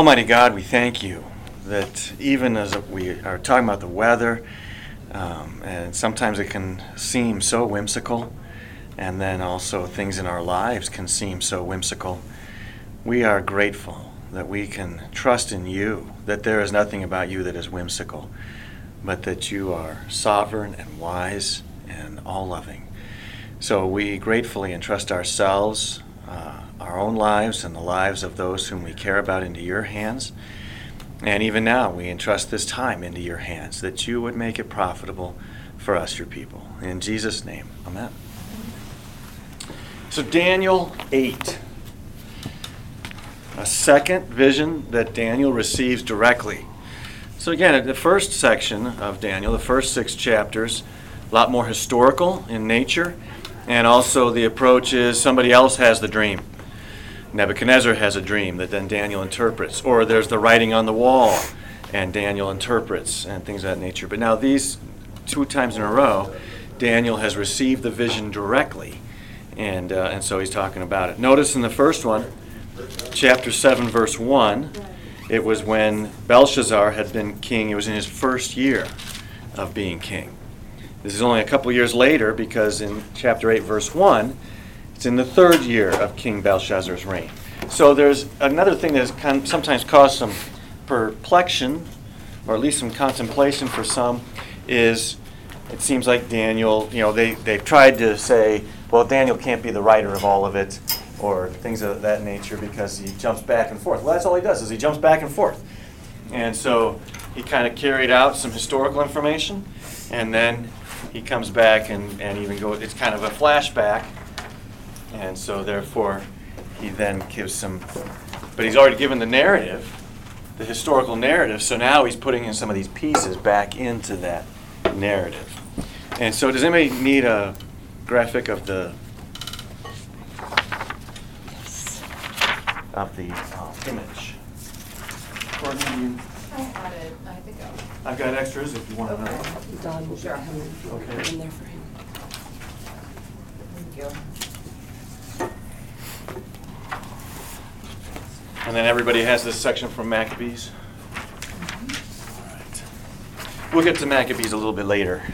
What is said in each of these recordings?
Almighty God, we thank you that even as we are talking about the weather, um, and sometimes it can seem so whimsical, and then also things in our lives can seem so whimsical. We are grateful that we can trust in you, that there is nothing about you that is whimsical, but that you are sovereign and wise and all loving. So we gratefully entrust ourselves, uh, our own lives, and the lives of those whom we care about into your hands. And even now, we entrust this time into your hands, that you would make it profitable for us, your people. In Jesus' name, amen. So, Daniel 8. A second vision that Daniel receives directly. So, again, the first section of Daniel, the first six chapters, a lot more historical in nature, and also the approach is somebody else has the dream. Nebuchadnezzar has a dream that then Daniel interprets, or there's the writing on the wall and Daniel interprets, and things of that nature. But now, these two times in a row, Daniel has received the vision directly, and, uh, and so he's talking about it. Notice in the first one, chapter 7, verse 1, it was when Belshazzar had been king, it was in his first year of being king. This is only a couple years later because in chapter 8, verse 1, it's in the third year of King Belshazzar's reign. So there's another thing that has sometimes caused some perplexion, or at least some contemplation for some, is it seems like Daniel, you know, they, they've tried to say, well, Daniel can't be the writer of all of it, or things of that nature, because he jumps back and forth. Well, that's all he does, is he jumps back and forth. And so he kind of carried out some historical information, and then he comes back and, and even go, it's kind of a flashback and so therefore, he then gives some, but he's already given the narrative, the historical narrative, so now he's putting in some of these pieces back into that narrative. And so does anybody need a graphic of the of the uh, image? Courtney, I had it, I think I've got extras if you want to know. Don will Sure. Okay. in there for him. Thank you. And then everybody has this section from Maccabees. We'll get to Maccabees a little bit later.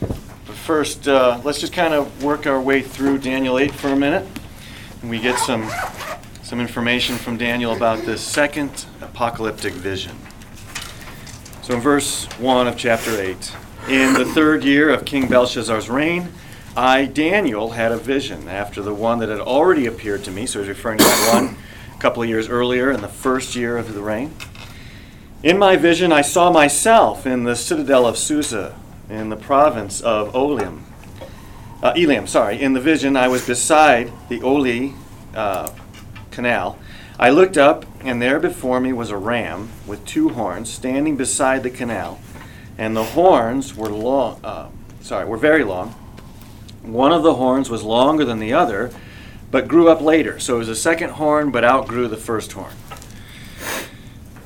But first, uh, let's just kind of work our way through Daniel 8 for a minute. And we get some, some information from Daniel about this second apocalyptic vision. So in verse 1 of chapter 8, in the third year of King Belshazzar's reign, I, Daniel, had a vision after the one that had already appeared to me. So he's referring to that one couple of years earlier in the first year of the reign. In my vision, I saw myself in the citadel of Susa, in the province of Olim. Uh, Elam, sorry. In the vision, I was beside the Oli uh, canal. I looked up, and there before me was a ram with two horns standing beside the canal, and the horns were long. Uh, sorry, were very long. One of the horns was longer than the other but grew up later. So it was a second horn, but outgrew the first horn.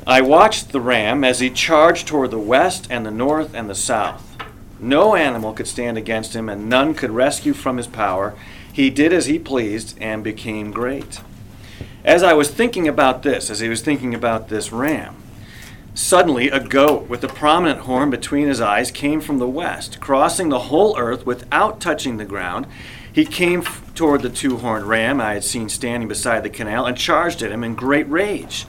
I watched the ram as he charged toward the west and the north and the south. No animal could stand against him, and none could rescue from his power. He did as he pleased and became great. As I was thinking about this, as he was thinking about this ram, suddenly a goat with a prominent horn between his eyes came from the west, crossing the whole earth without touching the ground he came f- toward the two horned ram I had seen standing beside the canal and charged at him in great rage.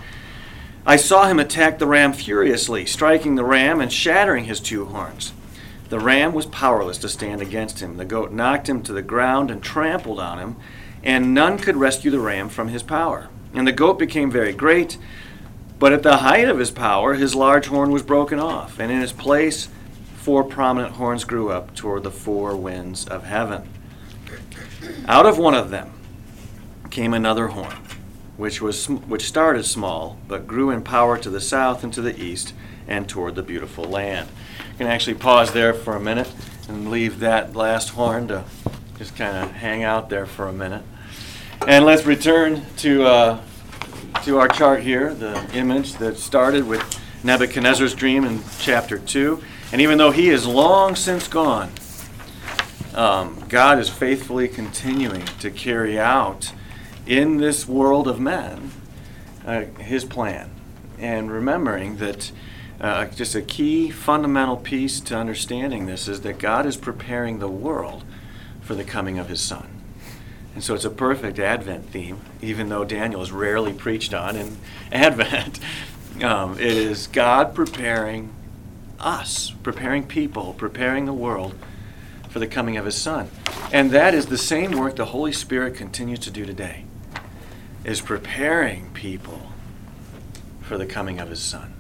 I saw him attack the ram furiously, striking the ram and shattering his two horns. The ram was powerless to stand against him. The goat knocked him to the ground and trampled on him, and none could rescue the ram from his power. And the goat became very great, but at the height of his power, his large horn was broken off, and in its place, four prominent horns grew up toward the four winds of heaven. Out of one of them came another horn, which, was, which started small, but grew in power to the south and to the east and toward the beautiful land. You can actually pause there for a minute and leave that last horn to just kind of hang out there for a minute. And let's return to, uh, to our chart here, the image that started with Nebuchadnezzar's dream in chapter 2. And even though he is long since gone, um, God is faithfully continuing to carry out in this world of men uh, his plan. And remembering that uh, just a key fundamental piece to understanding this is that God is preparing the world for the coming of his son. And so it's a perfect Advent theme, even though Daniel is rarely preached on in Advent. Um, it is God preparing us, preparing people, preparing the world for the coming of his son. And that is the same work the Holy Spirit continues to do today. Is preparing people for the coming of his son.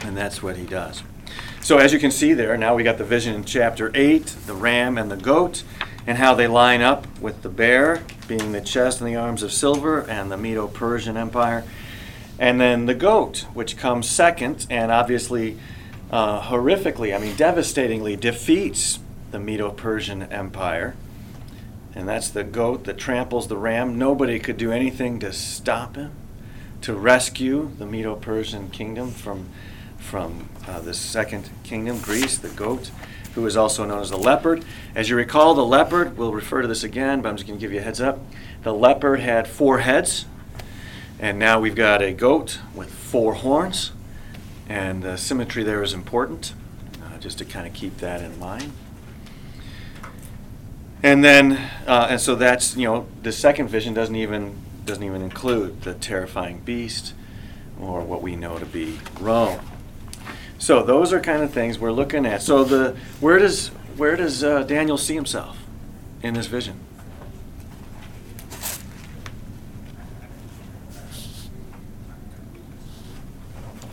And that's what he does. So as you can see there, now we got the vision in chapter 8, the ram and the goat, and how they line up with the bear being the chest and the arms of silver and the Medo-Persian Empire. And then the goat, which comes second and obviously uh, horrifically, I mean devastatingly defeats the Medo-Persian Empire. And that's the goat that tramples the ram. Nobody could do anything to stop him, to rescue the Medo-Persian kingdom from from uh, the second kingdom, Greece, the goat, who is also known as the leopard. As you recall, the leopard, we'll refer to this again, but I'm just going to give you a heads up. The leopard had four heads, and now we've got a goat with four horns, and the symmetry there is important, uh, just to kind of keep that in mind. And then, uh, and so that's you know the second vision doesn't even doesn't even include the terrifying beast or what we know to be Rome. So those are kind of things we're looking at. So the where does where does uh, Daniel see himself in this vision?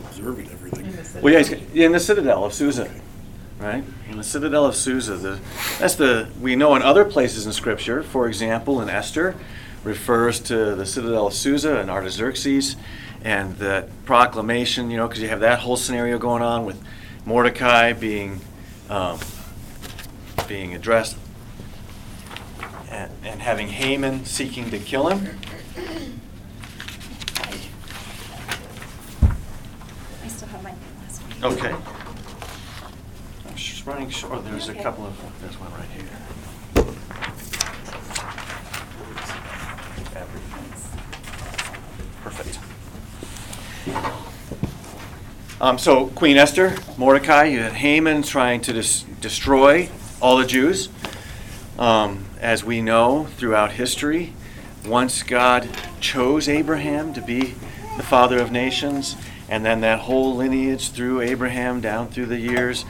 observing everything. In the. Well, yeah, he's in the citadel of Susa, right? The citadel of Susa. The, that's the we know in other places in Scripture. For example, in Esther, refers to the citadel of Susa and Artaxerxes, and that proclamation. You know, because you have that whole scenario going on with Mordecai being um, being addressed and, and having Haman seeking to kill him. I still have mine last week. Okay. Running short. There's a couple of, there's one right here. Perfect. Um, so Queen Esther, Mordecai, you had Haman trying to dis- destroy all the Jews. Um, as we know throughout history, once God chose Abraham to be the father of nations, and then that whole lineage through Abraham down through the years,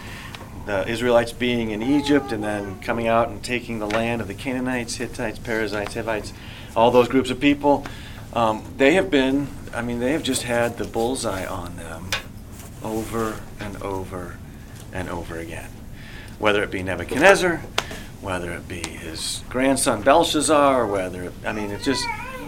the Israelites being in Egypt and then coming out and taking the land of the Canaanites, Hittites, Perizzites, Hivites, all those groups of people, um, they have been, I mean, they have just had the bullseye on them over and over and over again. Whether it be Nebuchadnezzar, whether it be his grandson Belshazzar, whether, it, I mean, it's just,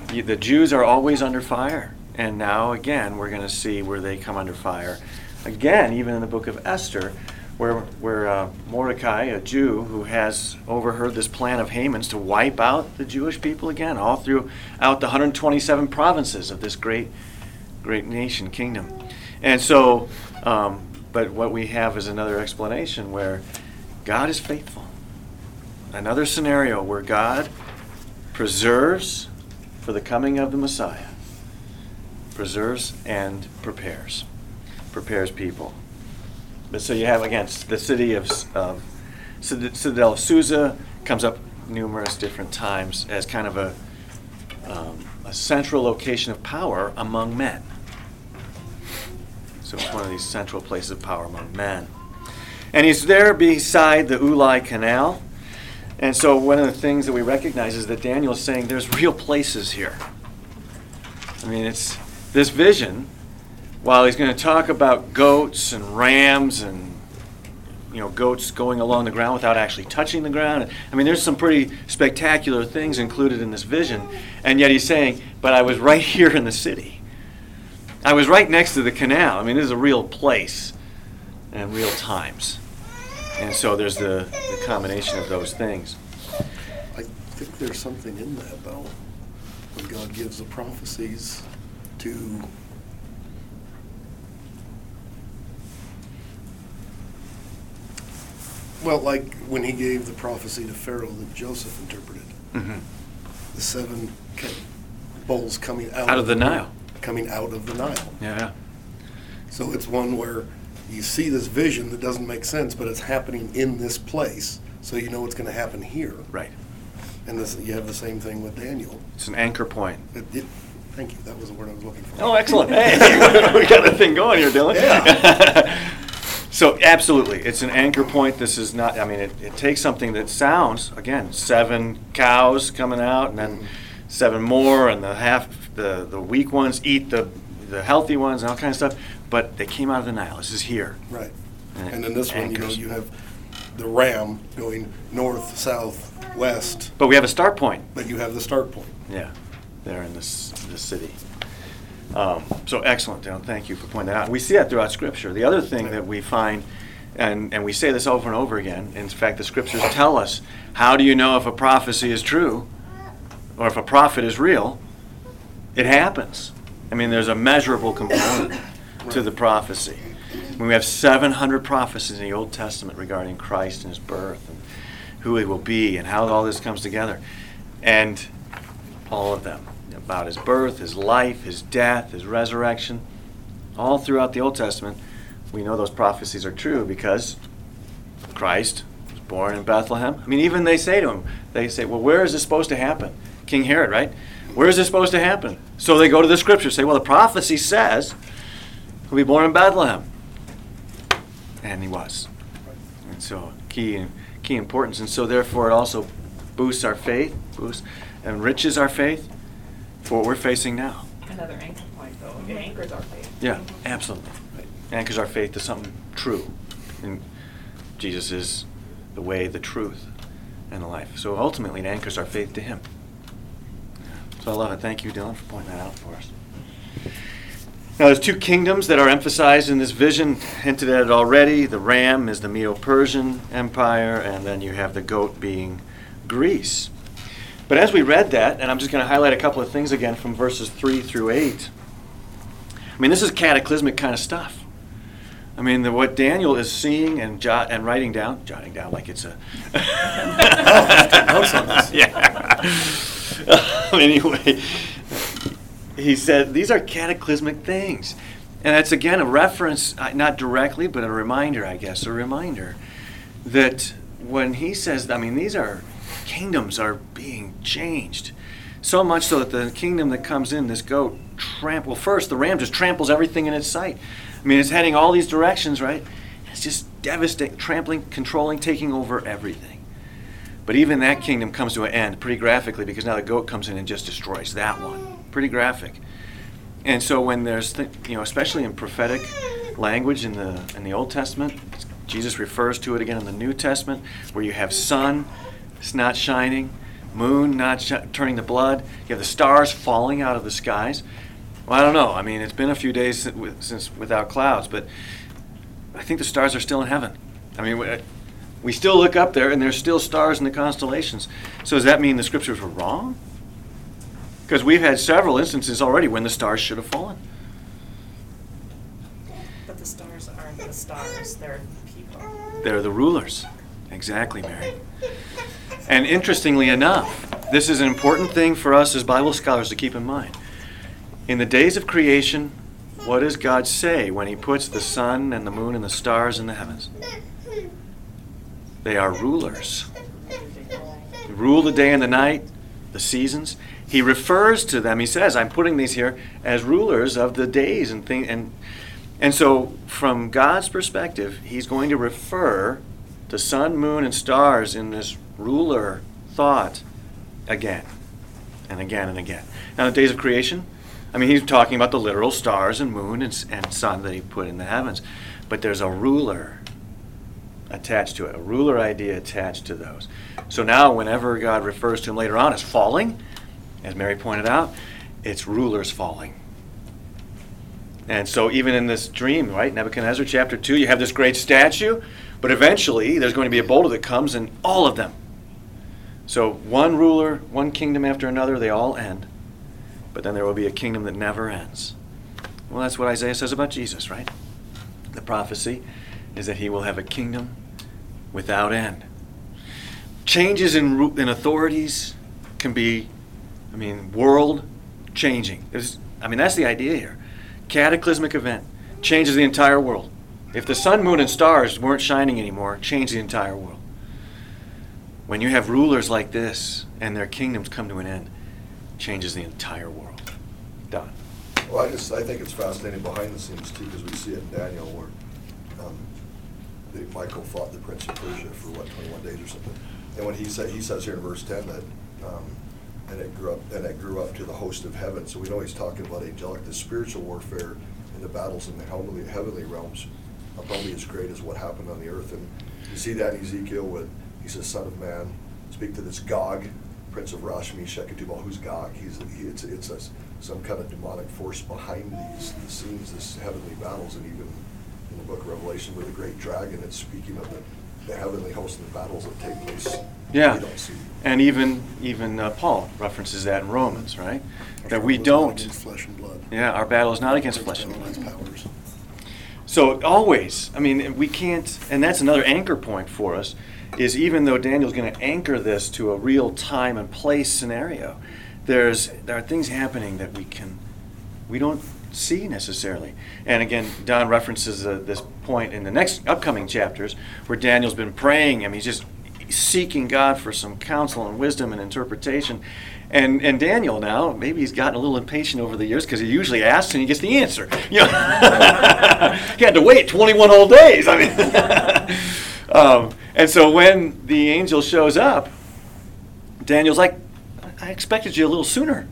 the Jews are always under fire. And now, again, we're going to see where they come under fire. Again, even in the book of Esther, where, where uh, Mordecai, a Jew who has overheard this plan of Haman's to wipe out the Jewish people again, all throughout the 127 provinces of this great, great nation, kingdom. And so, um, but what we have is another explanation where God is faithful. Another scenario where God preserves for the coming of the Messiah, preserves and prepares, prepares people. But so you have again the city of um, Citadel of Susa comes up numerous different times as kind of a um, a central location of power among men. So it's one of these central places of power among men. And he's there beside the Ulai Canal. And so one of the things that we recognize is that Daniel is saying there's real places here. I mean, it's this vision, while he's going to talk about goats and rams and you know goats going along the ground without actually touching the ground. I mean, there's some pretty spectacular things included in this vision, and yet he's saying, "But I was right here in the city. I was right next to the canal. I mean, this is a real place and real times." And so there's the, the combination of those things. I think there's something in that though, when God gives the prophecies to well, like when he gave the prophecy to Pharaoh that Joseph interpreted, Mhm. the seven ca- bowls coming out, Out of the Nile. coming out of the Nile. Yeah. So it's one where you see this vision that doesn't make sense, but it's happening in this place, so you know what's going to happen here. Right. And this, you have the same thing with Daniel. It's an anchor point. It, it, thank you. That was the word I was looking for. Oh, excellent. Hey, we got a thing going here, Dylan. Yeah. so, absolutely, it's an anchor point. This is not, I mean, it, it takes something that sounds, again, seven cows coming out, and then seven more, and the half, the, the weak ones eat the, the healthy ones, and all kind of stuff. But they came out of the Nile. This is here. Right. And And then this one, you know, you have the ram going north, south, west, But we have a start point. but you have the start point. Yeah, there in this, this city. Um, So excellent, Dylan, thank you for pointing that out. We see that throughout Scripture. The other thing that we find, and, and we say this over and over again, in fact, the Scriptures tell us, how do you know if a prophecy is true, or if a prophet is real? It happens. I mean, there's a measurable component to the prophecy. Mean, we have 700 prophecies in the Old Testament regarding Christ and his birth and who he will be and how all this comes together. And all of them about his birth, his life, his death, his resurrection, all throughout the Old Testament. We know those prophecies are true because Christ was born in Bethlehem. I mean, even they say to him, they say, Well, where is this supposed to happen? King Herod, right? Where is this supposed to happen? So they go to the scripture, say, Well, the prophecy says he'll be born in Bethlehem. And he was. And so key key importance. And so therefore it also boosts our faith, boosts enriches our faith what we're facing now. Another anchor point, though. It anchors our faith. Yeah, absolutely. Anchors our faith to something true. And Jesus is the way, the truth, and the life. So ultimately, it anchors our faith to Him. So I love it. Thank you, Dylan, for pointing that out for us. Now, there's two kingdoms that are emphasized in this vision, hinted at it already. The ram is the Medo Persian Empire, and then you have the goat being Greece. But as we read that, and I'm just going to highlight a couple of things again from verses 3 through 8. I mean, this is cataclysmic kind of stuff. I mean, the, what Daniel is seeing and jot and writing down, jotting down like it's a. notes on this. yeah. anyway, he said these are cataclysmic things, and that's again a reference, uh, not directly, but a reminder, I guess, a reminder that when he says, I mean, these are kingdoms are being changed. So much so that the kingdom that comes in, this goat, trample. First, the ram just tramples everything in its sight. I mean, it's heading all these directions, right? It's just devastating, trampling, controlling, taking over everything. But even that kingdom comes to an end pretty graphically because now the goat comes in and just destroys that one. Pretty graphic. And so when there's, th- you know, especially in prophetic language in the in the Old Testament, Jesus refers to it again in the New Testament, where you have sun, it's not shining, moon not sh- turning to blood, you have the stars falling out of the skies. Well, I don't know. I mean, it's been a few days since, since without clouds, but I think the stars are still in heaven. I mean, we, we still look up there, and there's still stars in the constellations. So does that mean the scriptures were wrong? Because we've had several instances already when the stars should have fallen. But the stars aren't the stars, they're people. They're the rulers. Exactly, Mary. And interestingly enough, this is an important thing for us as Bible scholars to keep in mind. In the days of creation, what does God say when He puts the sun and the moon and the stars in the heavens? They are rulers. They rule the day and the night, the seasons. He refers to them. He says, "I'm putting these here as rulers of the days and things." And and so, from God's perspective, He's going to refer to sun, moon, and stars in this ruler thought again and again and again. Now, the days of creation, I mean, He's talking about the literal stars and moon and, and sun that He put in the heavens, but there's a ruler attached to it, a ruler idea attached to those. So now, whenever God refers to him later on as falling, as Mary pointed out, it's rulers falling. And so, even in this dream, right, Nebuchadnezzar chapter 2, you have this great statue, but eventually there's going to be a boulder that comes and all of them. So, one ruler, one kingdom after another, they all end. But then there will be a kingdom that never ends. Well, that's what Isaiah says about Jesus, right? The prophecy is that he will have a kingdom without end. Changes in, in authorities can be, I mean, world changing. There's, I mean, that's the idea here. Cataclysmic event changes the entire world. If the sun, moon, and stars weren't shining anymore, change the entire world. When you have rulers like this and their kingdoms come to an end, changes the entire world. Don. Well, I just, I think it's fascinating behind the scenes too, because we see it in Daniel where, um, Michael fought the prince of Persia for what, twenty-one days or something. And when he said, he says here in verse ten that, um, and it grew up, and it grew up to the host of heaven. So we know he's talking about angelic, the spiritual warfare and the battles in the heavenly, heavenly realms are probably as great as what happened on the earth. And you see that in Ezekiel with, he says, son of man, speak to this Gog, prince of Rosh, Meshech, and Tubal. Who's Gog? He's, he, it's, it's a, some kind of demonic force behind these, these scenes, this heavenly battles, and even in the book of Revelation with the great dragon, it's speaking of the, the heavenly host and the battles that take place. Yeah, don't see. and even even uh, Paul references that in Romans, right? Our That we struggle is not don't. Flesh and blood. Yeah, our battle is not against flesh and blood. Powers. So always, I mean, we can't, and that's another anchor point for us, is even though Daniel's going to anchor this to a real time and place scenario, there's there are things happening that we can, we don't see necessarily. And again, Don references uh, this point in the next upcoming chapters where Daniel's been praying. Mean, he's just seeking God for some counsel and wisdom and interpretation. And, and Daniel now, maybe he's gotten a little impatient over the years because he usually asks and he gets the answer. You know, he had to wait 21 whole days. I mean, um, and so when the angel shows up, Daniel's like, I expected you a little sooner,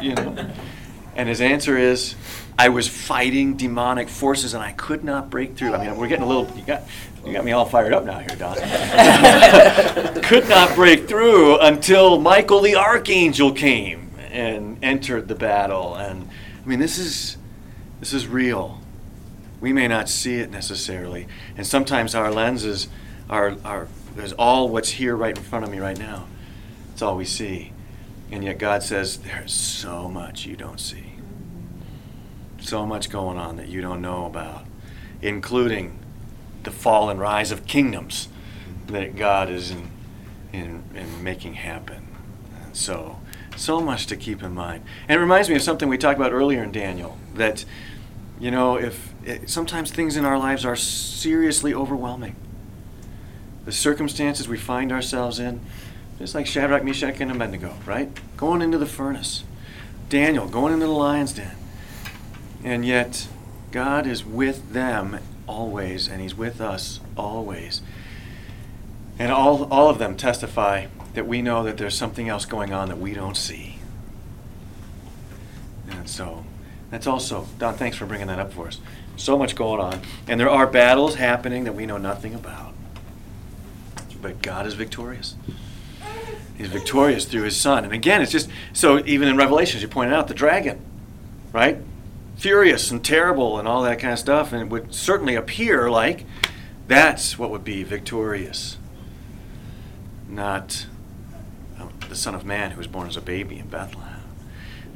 you know. And his answer is, I was fighting demonic forces and I could not break through. I mean, we're getting a little, you got, you got me all fired up now here, Don. could not break through until Michael the archangel came and entered the battle. And I mean, this is, this is real. We may not see it necessarily. And sometimes our lenses are, are there's all what's here right in front of me right now. It's all we see. And yet God says, there's so much you don't see. So much going on that you don't know about, including the fall and rise of kingdoms that God is in, in, in making happen. And so, so much to keep in mind. And it reminds me of something we talked about earlier in Daniel that, you know, if it, sometimes things in our lives are seriously overwhelming. The circumstances we find ourselves in, just like Shadrach, Meshach, and Abednego, right? Going into the furnace. Daniel going into the lion's den. And yet, God is with them always, and He's with us always. And all, all of them testify that we know that there's something else going on that we don't see. And so, that's also, Don, thanks for bringing that up for us. So much going on. And there are battles happening that we know nothing about. But God is victorious. He's victorious through his son. And again, it's just so even in Revelations, you pointed out the dragon, right? Furious and terrible and all that kind of stuff. And it would certainly appear like that's what would be victorious, not uh, the Son of Man who was born as a baby in Bethlehem.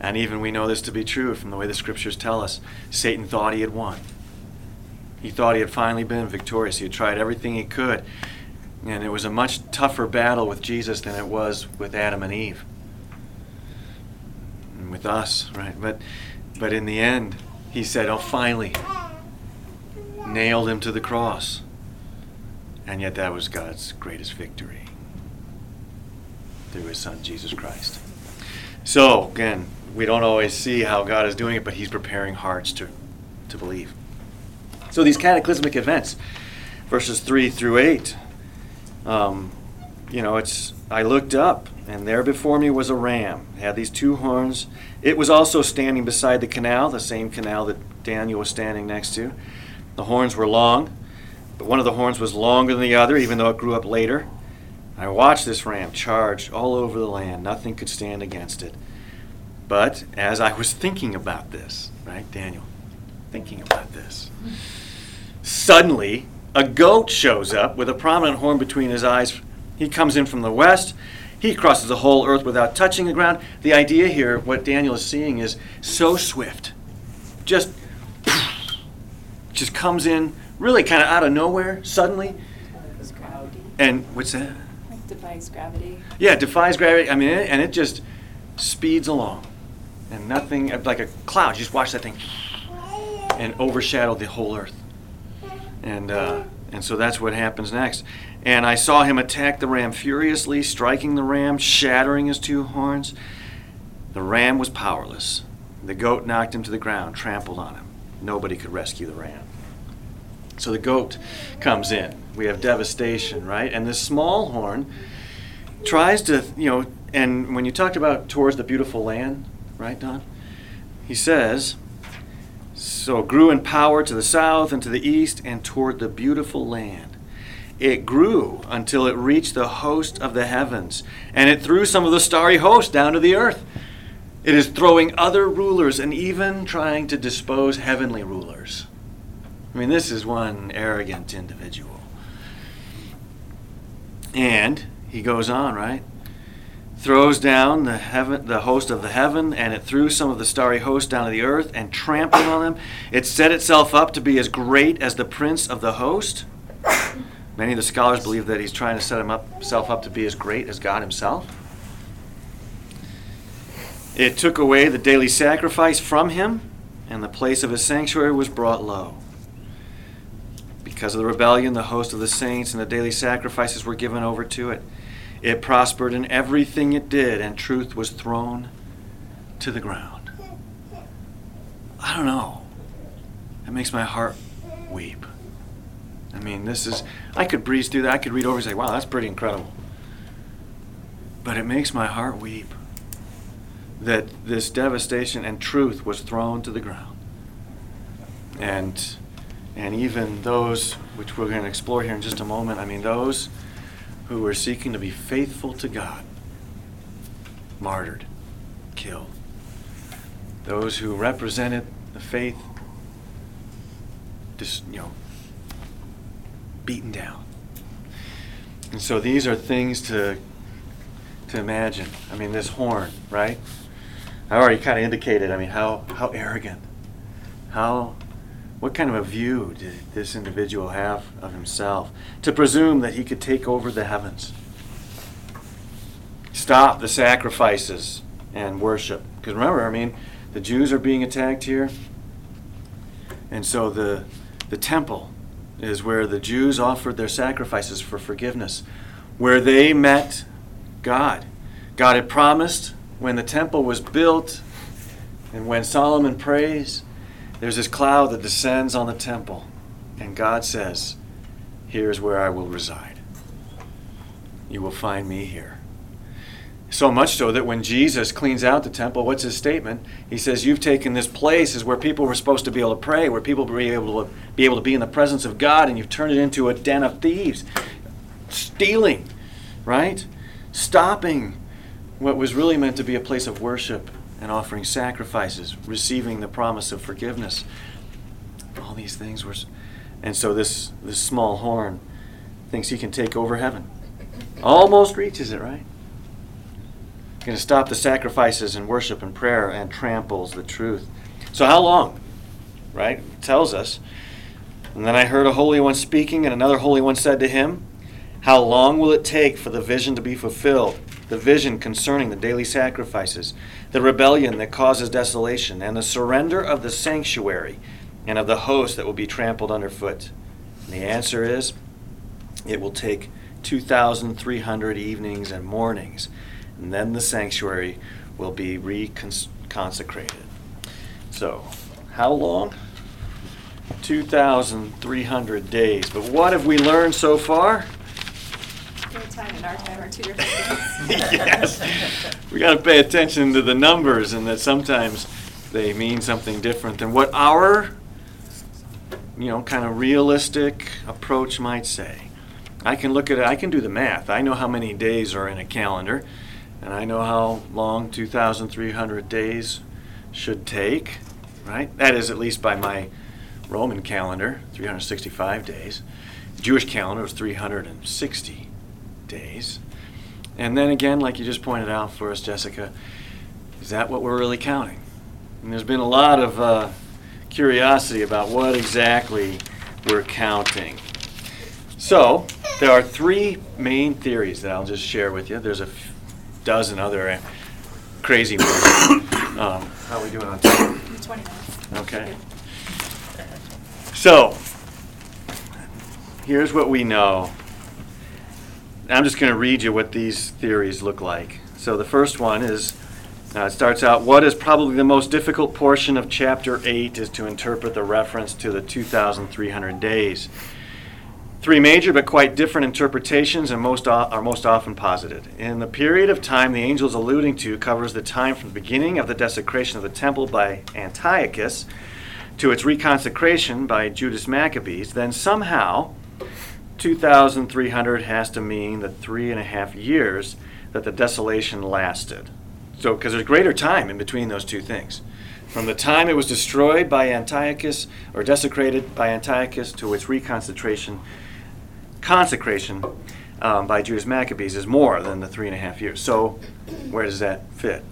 And even we know this to be true from the way the scriptures tell us. Satan thought he had won. He thought he had finally been victorious. He had tried everything he could. And it was a much tougher battle with Jesus than it was with Adam and Eve. And with us, right? But but in the end, he said, Oh finally nailed him to the cross. And yet that was God's greatest victory through his son Jesus Christ. So again, we don't always see how God is doing it, but he's preparing hearts to, to believe. So these cataclysmic events, verses 3 through 8, um, you know, it's I looked up, and there before me was a ram. It had these two horns. It was also standing beside the canal, the same canal that Daniel was standing next to. The horns were long, but one of the horns was longer than the other, even though it grew up later. I watched this ram charge all over the land. Nothing could stand against it. But as I was thinking about this, right, Daniel, thinking about this, suddenly a goat shows up with a prominent horn between his eyes. He comes in from the west. He crosses the whole earth without touching the ground. The idea here, what Daniel is seeing, is so swift. Just, just comes in really kind of out of nowhere, suddenly. It was cloudy. And what's that? Like defies gravity. Yeah, defies gravity. I mean, and it just speeds along. and nothing like a cloud. You just watch that thing and overshadow the whole earth. And uh, and so that's what happens next. And I saw him attack the ram furiously, striking the ram, shattering his two horns. The ram was powerless. The goat knocked him to the ground, trampled on him. Nobody could rescue the ram. So the goat comes in. We have devastation, right? And this small horn tries to, you know, and when you talked about towards the beautiful land, right, Don? He says, so grew in power to the south and to the east and toward the beautiful land. It grew until it reached the host of the heavens, and it threw some of the starry host down to the earth. It is throwing other rulers and even trying to dispose heavenly rulers. I mean, this is one arrogant individual. And he goes on, right? Throws down the heaven, the host of the heaven, and it threw some of the starry host down to the earth and trampled on them. It set itself up to be as great as the prince of the host. Many of the scholars believe that he's trying to set himself up to be as great as God himself. It took away the daily sacrifice from him, and the place of his sanctuary was brought low. Because of the rebellion, the host of the saints and the daily sacrifices were given over to it. It prospered in everything it did, and truth was thrown to the ground. I don't know. It makes my heart weep. I mean, this is, I could breeze through that. I could read over and say, wow, that's pretty incredible. But it makes my heart weep that this devastation and truth was thrown to the ground. And and even those which we're going to explore here in just a moment, I mean those who were seeking to be faithful to God martyred, killed. Those who represented the faith just, you know, beaten down. And so these are things to to imagine. I mean this horn, right? I already kind of indicated, I mean, how, how arrogant, how, what kind of a view did this individual have of himself to presume that he could take over the heavens? Stop the sacrifices and worship. Because remember, I mean, the Jews are being attacked here. And so the, the temple is where the Jews offered their sacrifices for forgiveness, where they met God. God had promised when the temple was built and when Solomon prays, there's this cloud that descends on the temple. And God says, Here's where I will reside. You will find me here. So much so that when Jesus cleans out the temple, what's his statement? He says, You've taken this place as where people were supposed to be able to pray, where people were able to be able to be in the presence of God, and you've turned it into a den of thieves. Stealing, right? Stopping what was really meant to be a place of worship and offering sacrifices, receiving the promise of forgiveness. All these things were. And so this, this small horn thinks he can take over heaven. Almost reaches it, right? Going to stop the sacrifices and worship and prayer and tramples the truth. So, how long? Right? It tells us. And then I heard a holy one speaking, and another holy one said to him, How long will it take for the vision to be fulfilled? The vision concerning the daily sacrifices, the rebellion that causes desolation, and the surrender of the sanctuary and of the host that will be trampled underfoot? And the answer is it will take 2,300 evenings and mornings, and then the sanctuary will be reconsecrated. So, how long? 2,300 days. But what have we learned so far? Their time and our time are two different things. yes. We got to pay attention to the numbers and that sometimes they mean something different than what our you know, kind of realistic approach might say. I can look at it, I can do the math. I know how many days are in a calendar, and I know how long 2,300 days should take, right? That is at least by my Roman calendar, 365 days. Jewish calendar was 360 days. And then again, like you just pointed out for us, Jessica, is that what we're really counting? And there's been a lot of uh, curiosity about what exactly we're counting. So, there are three main theories that I'll just share with you. There's a dozen other crazy ones. Um, How are we doing on time? Twenty minutes. Okay. So, here's what we know. I'm just going to read you what these theories look like. So the first one is, uh, it starts out, what is probably the most difficult portion of chapter 8 is to interpret the reference to the 2,300 days. Three major but quite different interpretations and most o- are most often posited. In the period of time the angel is alluding to covers the time from the beginning of the desecration of the temple by Antiochus to its reconsecration by Judas Maccabees, then somehow 2,300 has to mean the three and a half years that the desolation lasted. So, because there's greater time in between those two things. From the time it was destroyed by Antiochus or desecrated by Antiochus to its reconcentration, consecration um, by Judas Maccabees is more than the three and a half years. So, where does that fit?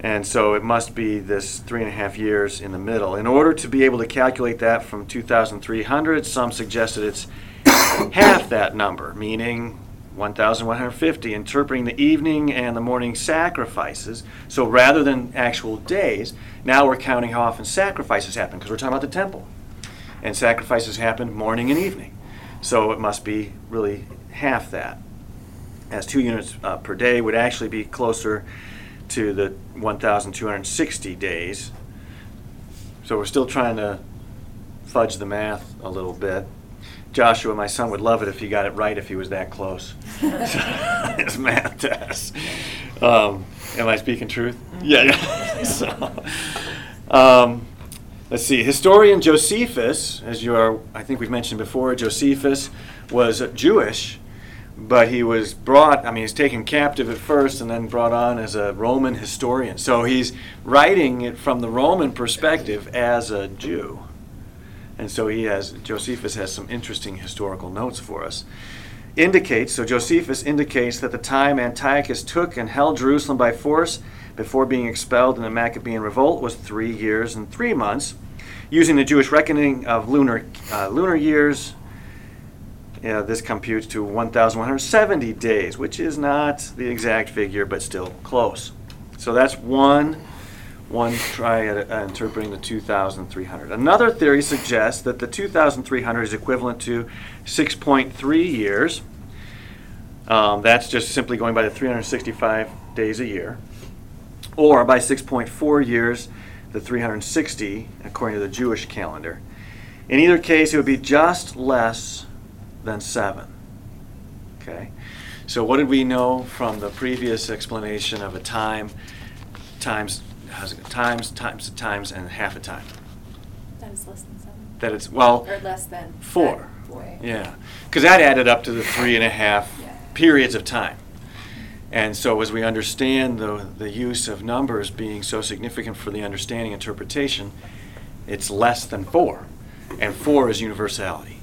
And so it must be this three and a half years in the middle. In order to be able to calculate that from 2,300, some suggested it's half that number, meaning 1,150, interpreting the evening and the morning sacrifices. So rather than actual days, now we're counting how often sacrifices happen, because we're talking about the temple. And sacrifices happen morning and evening. So it must be really half that. As two units uh, per day would actually be closer to the 1,260 days. So we're still trying to fudge the math a little bit. Joshua, my son, would love it if he got it right if he was that close. His math test. Um, am I speaking truth? Yeah. yeah. so, um, let's see. Historian Josephus, as you are, I think we've mentioned before, Josephus was Jewish, but he was brought, I mean, he's taken captive at first and then brought on as a Roman historian. So he's writing it from the Roman perspective as a Jew. And so he has, Josephus has some interesting historical notes for us. Indicates, so Josephus indicates that the time Antiochus took and held Jerusalem by force before being expelled in the Maccabean revolt was three years and three months. Using the Jewish reckoning of lunar, uh, lunar years, yeah, this computes to 1,170 days, which is not the exact figure, but still close. So that's one, one try at uh, interpreting the 2,300. Another theory suggests that the 2,300 is equivalent to 6.3 years. Um, that's just simply going by the 365 days a year, or by 6.4 years, the 360 according to the Jewish calendar. In either case, it would be just less than seven. Okay? So, what did we know from the previous explanation of a time times how's it, times times times and half a time? That is less than seven. That it's well Or less than. four. that, Four. Yeah, because that added up to the three and a half Yeah. periods of time. And so, as we understand the, the use of numbers being so significant for the understanding interpretation, it's less than four. And four is universality.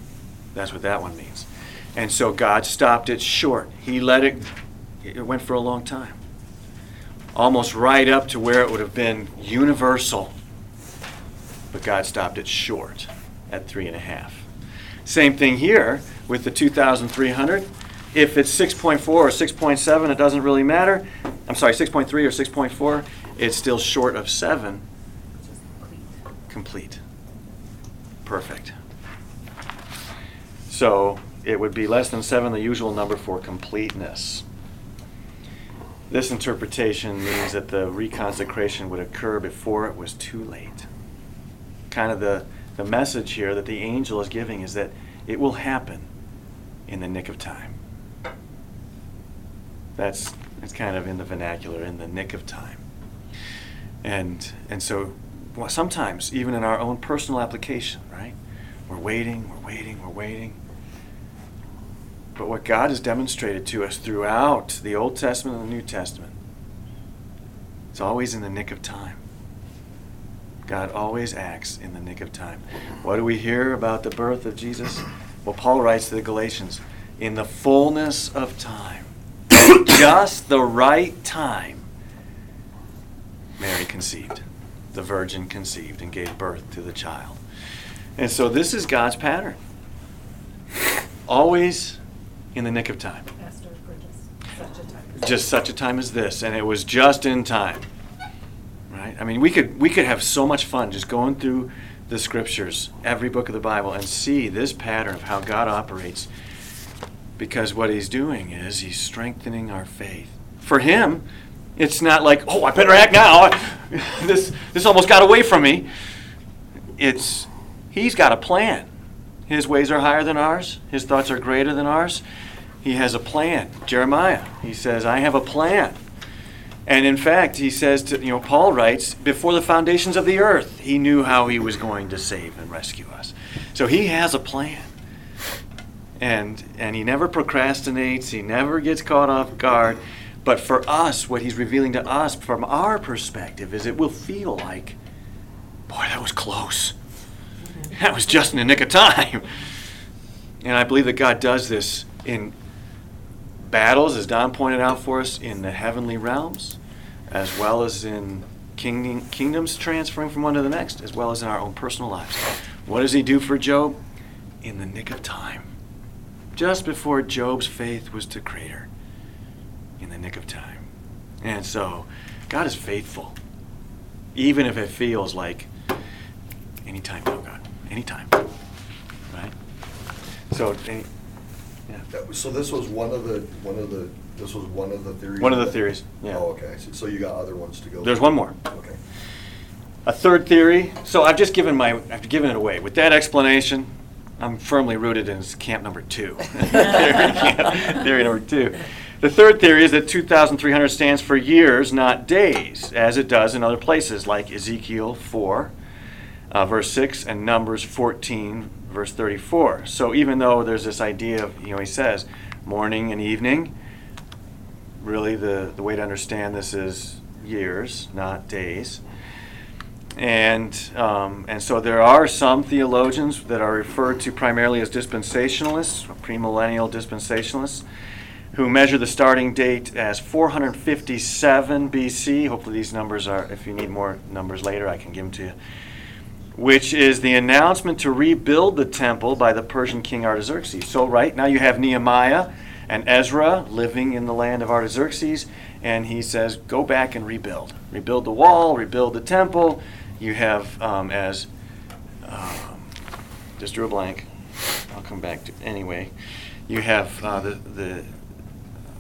That's what that one means. And so, God stopped it short. He let it, it went for a long time. Almost right up to where it would have been universal. But God stopped it short at three and a half. Same thing here with the 2,300. If it's 6.4 or 6.7, it doesn't really matter. I'm sorry, 6.3 or 6.4, it's still short of 7. Complete. Perfect. So it would be less than 7, the usual number for completeness. This interpretation means that the reconsecration would occur before it was too late. Kind of the, the message here that the angel is giving is that it will happen in the nick of time. That's it's kind of in the vernacular, in the nick of time. And and so well, sometimes even in our own personal application, right? We're waiting, we're waiting, we're waiting. But what God has demonstrated to us throughout the Old Testament and the New Testament, it's always in the nick of time. God always acts in the nick of time. What do we hear about the birth of Jesus? Well, Paul writes to the Galatians in the fullness of time, just the right time, Mary conceived. The virgin conceived and gave birth to the child. And so this is God's pattern. Always in the nick of time. Pastor, for just such a time. as Just such a time as this. And it was just in time. right? I mean, we could we could have so much fun just going through the scriptures, every book of the Bible, and see this pattern of how God operates. Because what He's doing is He's strengthening our faith. For Him, it's not like, oh, I better act now. this this almost got away from me. It's He's got a plan. His ways are higher than ours. His thoughts are greater than ours. He has a plan. Jeremiah, he says, I have a plan. And in fact, he says to, you know, Paul writes, before the foundations of the earth, he knew how he was going to save and rescue us. So he has a plan. And and he never procrastinates, he never gets caught off guard. But for us, what he's revealing to us from our perspective is it will feel like, boy, that was close. That was just in the nick of time. And I believe that God does this in battles, as Don pointed out for us, in the heavenly realms, as well as in kingdom, kingdoms transferring from one to the next, as well as in our own personal lives. What does he do for Job? In the nick of time. Just before Job's faith was to crater. In the nick of time. And so, God is faithful. Even if it feels like anytime now, God. Anytime. Right? So, any, yeah. So this was one of the, one of the, this was one of the theories? One of the theories, yeah. Oh, okay, So- so you got other ones to go? There's through? one more. Okay. A third theory. So I've just given my I've given it away. With that explanation, I'm firmly rooted in camp number two. theory, theory number two. The third theory is that 2,300 stands for years, not days, as it does in other places like Ezekiel 4, uh, verse 6, and Numbers 14, verse 34. So even though there's this idea of, you know, he says morning and evening, really the, the way to understand this is years, not days. And, um, and so there are some theologians that are referred to primarily as dispensationalists, premillennial dispensationalists, who measure the starting date as 457 BC. Hopefully, these numbers are, if you need more numbers later, I can give them to you. Which is the announcement to rebuild the temple by the Persian king Artaxerxes. So, right now you have Nehemiah and Ezra living in the land of Artaxerxes, and he says, Go back and rebuild. Rebuild the wall, rebuild the temple. You have, um, as, um, just drew a blank. I'll come back to anyway. You have uh, the, the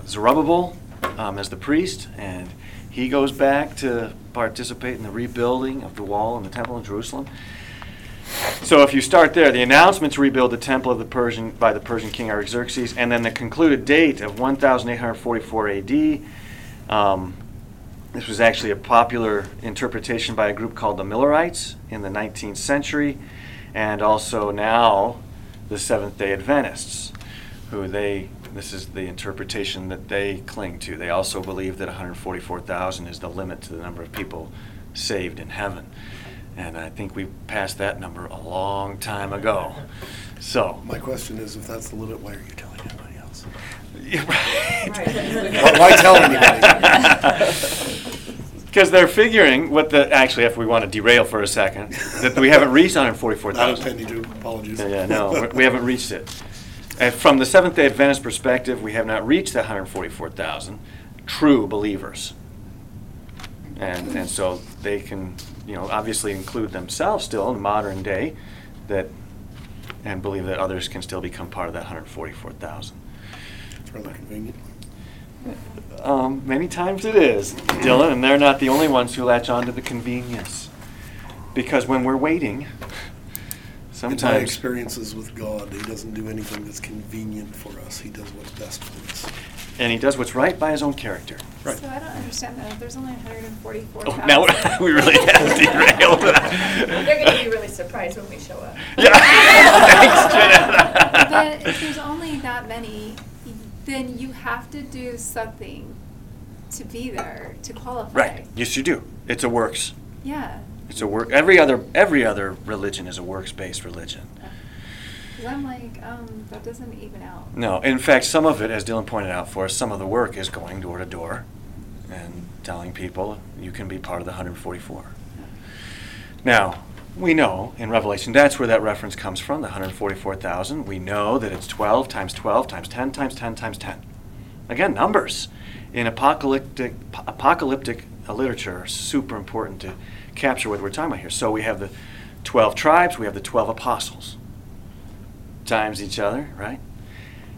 Zerubbabel um, as the priest, and he goes back to participate in the rebuilding of the wall and the temple in Jerusalem. So if you start there, the announcement to rebuild the temple of the Persian by the Persian king Artaxerxes, and then the concluded date of 1844 AD. Um, this was actually a popular interpretation by a group called the Millerites in the 19th century, and also now the Seventh Day Adventists, who they this is the interpretation that they cling to. They also believe that 144,000 is the limit to the number of people saved in heaven. And I think we passed that number a long time ago. So, My question is, if that's the limit, why are you telling anybody else? Yeah, right. Why- why tell anybody? Because they're figuring what the, actually, if we want to derail for a second, that we haven't reached Not a 144,000. penny to, apologies. Yeah, yeah, no, we- we haven't reached it. And from the Seventh day Adventist perspective, we have not reached the 144,000 true believers. And, and so they can, you know, obviously include themselves still in modern day that, and believe that others can still become part of that 144,000. It's rather convenient. Um, many times it is, Dylan, and they're not the only ones who latch on to the convenience. Because when we're waiting, In my sometimes. experiences with God, He doesn't do anything that's convenient for us. He does what's best for us. And he does what's right by his own character. Right. So I don't understand that. There's only 144. Oh, now we're- we really have derailed. They're gonna be really surprised when we show up. Yeah. Thanks, Jeanette. But if there's only that many, then you have to do something to be there to qualify. Right. Yes, you do. It's a works. Yeah. It's a work. Every other every other religion is a works-based religion. Because I'm like, um, that doesn't even out. No, in fact, some of it, as Dylan pointed out for us, some of the work is going door to door and telling people you can be part of the 144. Now, we know in Revelation that's where that reference comes from, the 144,000. We know that it's 12 times 12 times 10 times 10 times 10. Again, numbers. In apocalyptic, apocalyptic literature are super important to capture what we're talking about here. So we have the 12 tribes, we have the 12 apostles, times each other, right?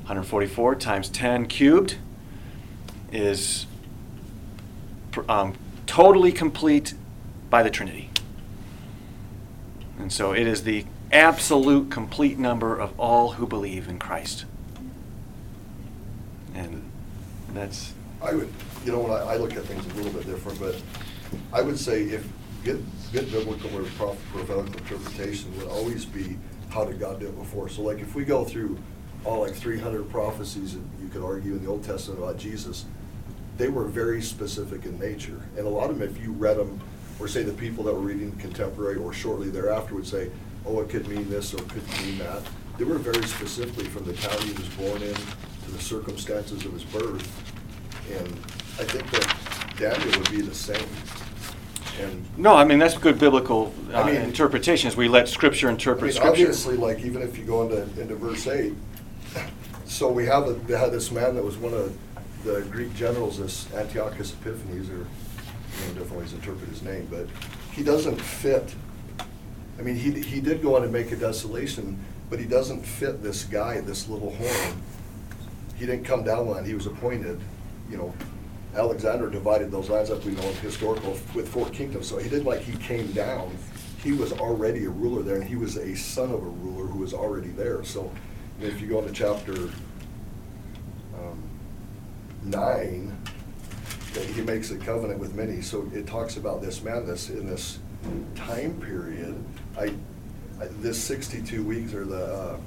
144 times 10 cubed is um, totally complete by the Trinity. And so it is the absolute complete number of all who believe in Christ. And that's, I would, you know, when I, I look at things a little bit different, but I would say if, get, get biblical or prophetic interpretation would always be, how did God do it before? So like, if we go through all like three hundred prophecies, and you could argue in the Old Testament about Jesus, they were very specific in nature. And a lot of them, if you read them, or say the people that were reading contemporary or shortly thereafter would say, oh, it could mean this or it could mean that. They were very specifically from the town he was born in to the circumstances of his birth. And I think that Daniel would be the same. And no, I mean, that's good biblical uh, I mean- interpretation, is we let Scripture I interpret mean, Scripture. obviously, like, even if you go into, into verse eight, so we have, a- they had this man that was one of the Greek generals, this Antiochus Epiphanes, or, you know, different ways to interpret his name, but he doesn't fit. I mean, he, he did go on and make a desolation, but he doesn't fit this guy, this little horn. He didn't come down one, he was appointed, you know, Alexander divided those lands up, we know, historical, with four kingdoms, so he didn't like he came down. He was already a ruler there, and he was a son of a ruler who was already there, so if you go into chapter um, nine, that he makes a covenant with many, so it talks about this man, this, in this time period, I, I- this sixty-two weeks or the, uh,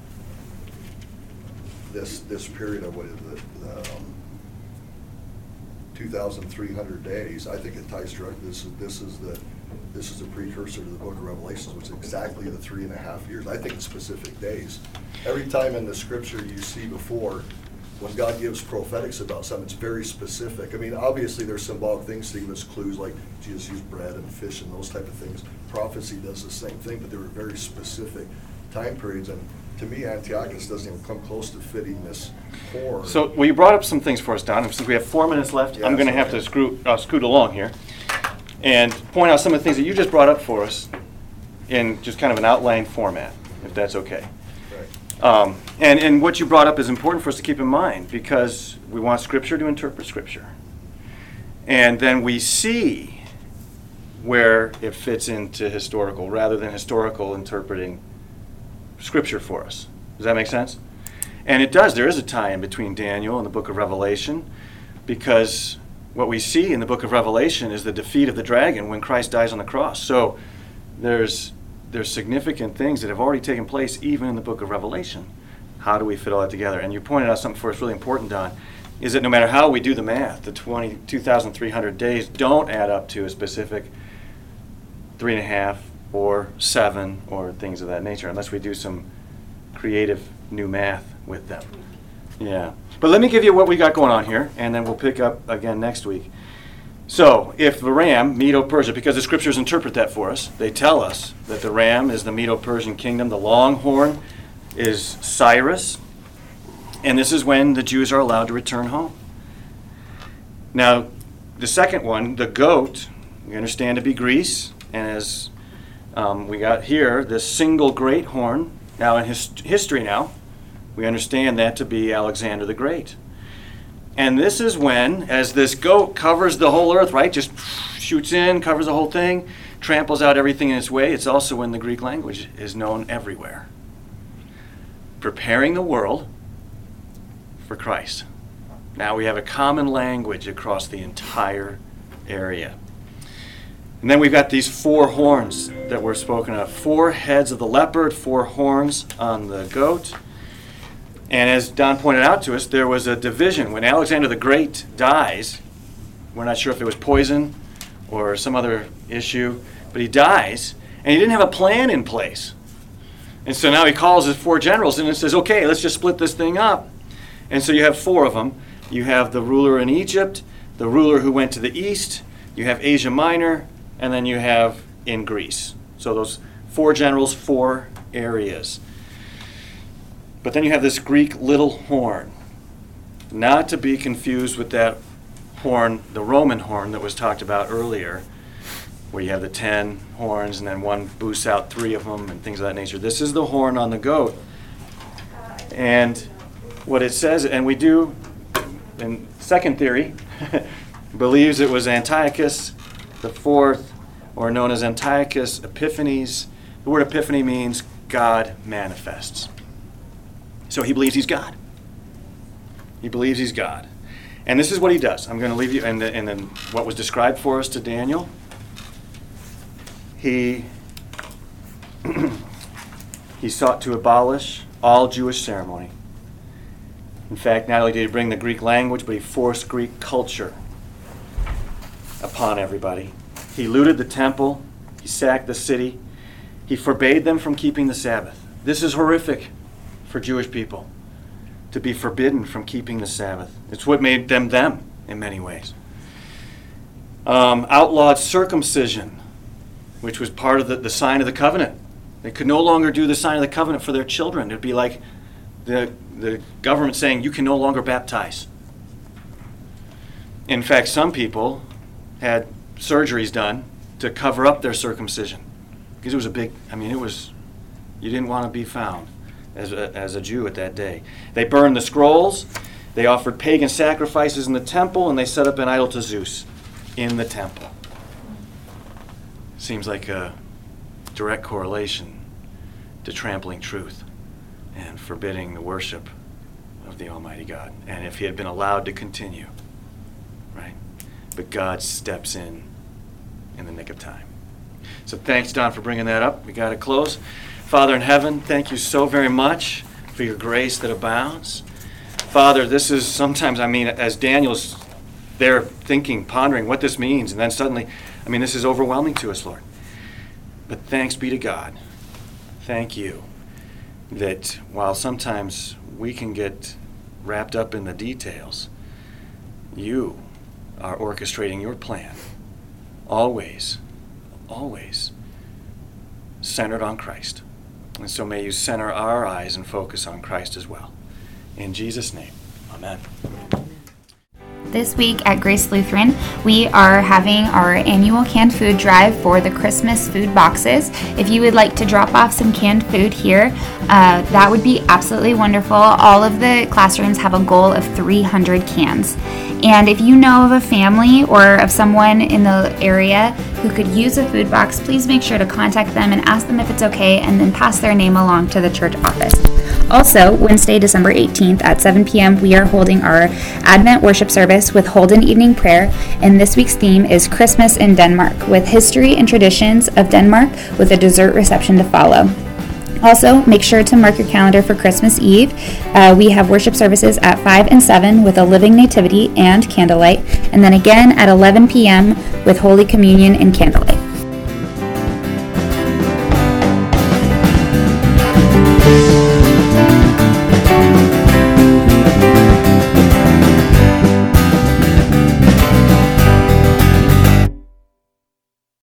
this, this period of what is it, the, um, two thousand three hundred days, I think it ties directly, this is, this is the, this is a precursor to the book of Revelations, which is exactly the three and a half years, I think specific days. Every time in the scripture you see before, when God gives prophetics about something, it's very specific. I mean, obviously, there's symbolic things to give us clues, like Jesus used bread and fish and those type of things. Prophecy does the same thing, but there were very specific time periods, and to me, Antiochus doesn't even come close to fitting this horn. So, well, you brought up some things for us, Don, since we have four minutes left, I'm gonna have sorry. to screw, uh, scoot along here and point out some of the things that you just brought up for us in just kind of an outline format, if that's okay. Um, and, and what you brought up is important for us to keep in mind because we want Scripture to interpret Scripture. And then we see where it fits into historical rather than historical interpreting Scripture for us. Does that make sense? And it does. There is a tie in between Daniel and the book of Revelation because what we see in the book of Revelation is the defeat of the dragon when Christ dies on the cross. So there's there's significant things that have already taken place even in the book of Revelation. How do we fit all that together? And you pointed out something for us really important, Don, is that no matter how we do the math, the 20, 2,300 days don't add up to a specific three and a half or seven or things of that nature, unless we do some creative new math with them. Yeah. But let me give you what we got going on here, and then we'll pick up again next week. So, if the ram, Medo Persia, because the scriptures interpret that for us, they tell us that the ram is the Medo Persian kingdom, the long horn is Cyrus, and this is when the Jews are allowed to return home. Now, the second one, the goat, we understand to be Greece, and as um, we got here, this single great horn. Now, in his, history, now, we understand that to be Alexander the Great. And this is when, as this goat covers the whole earth, right? Just shoots in, covers the whole thing, tramples out everything in its way. It's also when the Greek language is known everywhere. Preparing the world for Christ. Now we have a common language across the entire area. And then we've got these four horns that were spoken of four heads of the leopard, four horns on the goat. And as Don pointed out to us, there was a division. When Alexander the Great dies, we're not sure if it was poison or some other issue, but he dies, and he didn't have a plan in place. And so now he calls his four generals and says, okay, let's just split this thing up. And so you have four of them. You have the ruler in Egypt, the ruler who went to the east, you have Asia Minor, and then you have in Greece. So those four generals, four areas. But then you have this Greek little horn, not to be confused with that horn, the Roman horn that was talked about earlier, where you have the 10 horns and then one boosts out three of them and things of that nature. This is the horn on the goat. And what it says, and we do, in second theory, believes it was Antiochus the fourth, or known as Antiochus Epiphanes. The word epiphany means God manifests. So he believes he's God. He believes he's God. And this is what he does. I'm going to leave you, and, and then what was described for us to Daniel. He, he sought to abolish all Jewish ceremony. In fact, not only did he bring the Greek language, but he forced Greek culture upon everybody. He looted the temple, he sacked the city, he forbade them from keeping the Sabbath. This is horrific for Jewish people to be forbidden from keeping the Sabbath. It's what made them them in many ways. Um, outlawed circumcision, which was part of the, the sign of the covenant. They could no longer do the sign of the covenant for their children. It'd be like the, the government saying, you can no longer baptize. In fact, some people had surgeries done to cover up their circumcision because it was a big, I mean, it was, you didn't want to be found as a, as a Jew at that day. They burned the scrolls, they offered pagan sacrifices in the temple, and they set up an idol to Zeus in the temple. Seems like a direct correlation to trampling truth and forbidding the worship of the Almighty God. And if he had been allowed to continue, right? But God steps in in the nick of time. So thanks, Don, for bringing that up. We got to close. Father in heaven, thank you so very much for your grace that abounds. Father, this is sometimes, I mean, as Daniel's there thinking, pondering what this means, and then suddenly, I mean, this is overwhelming to us, Lord. But thanks be to God. Thank you that while sometimes we can get wrapped up in the details, you are orchestrating your plan always, always centered on Christ. And so may you center our eyes and focus on Christ as well. In Jesus' name, amen. This week at Grace Lutheran, we are having our annual canned food drive for the Christmas food boxes. If you would like to drop off some canned food here, uh, that would be absolutely wonderful. All of the classrooms have a goal of 300 cans. And if you know of a family or of someone in the area who could use a food box, please make sure to contact them and ask them if it's okay and then pass their name along to the church office. Also, Wednesday, December 18th at 7 p.m., we are holding our Advent worship service with Holden Evening Prayer, and this week's theme is Christmas in Denmark, with history and traditions of Denmark with a dessert reception to follow. Also, make sure to mark your calendar for Christmas Eve. Uh, we have worship services at 5 and 7 with a living nativity and candlelight, and then again at 11 p.m. with Holy Communion and candlelight.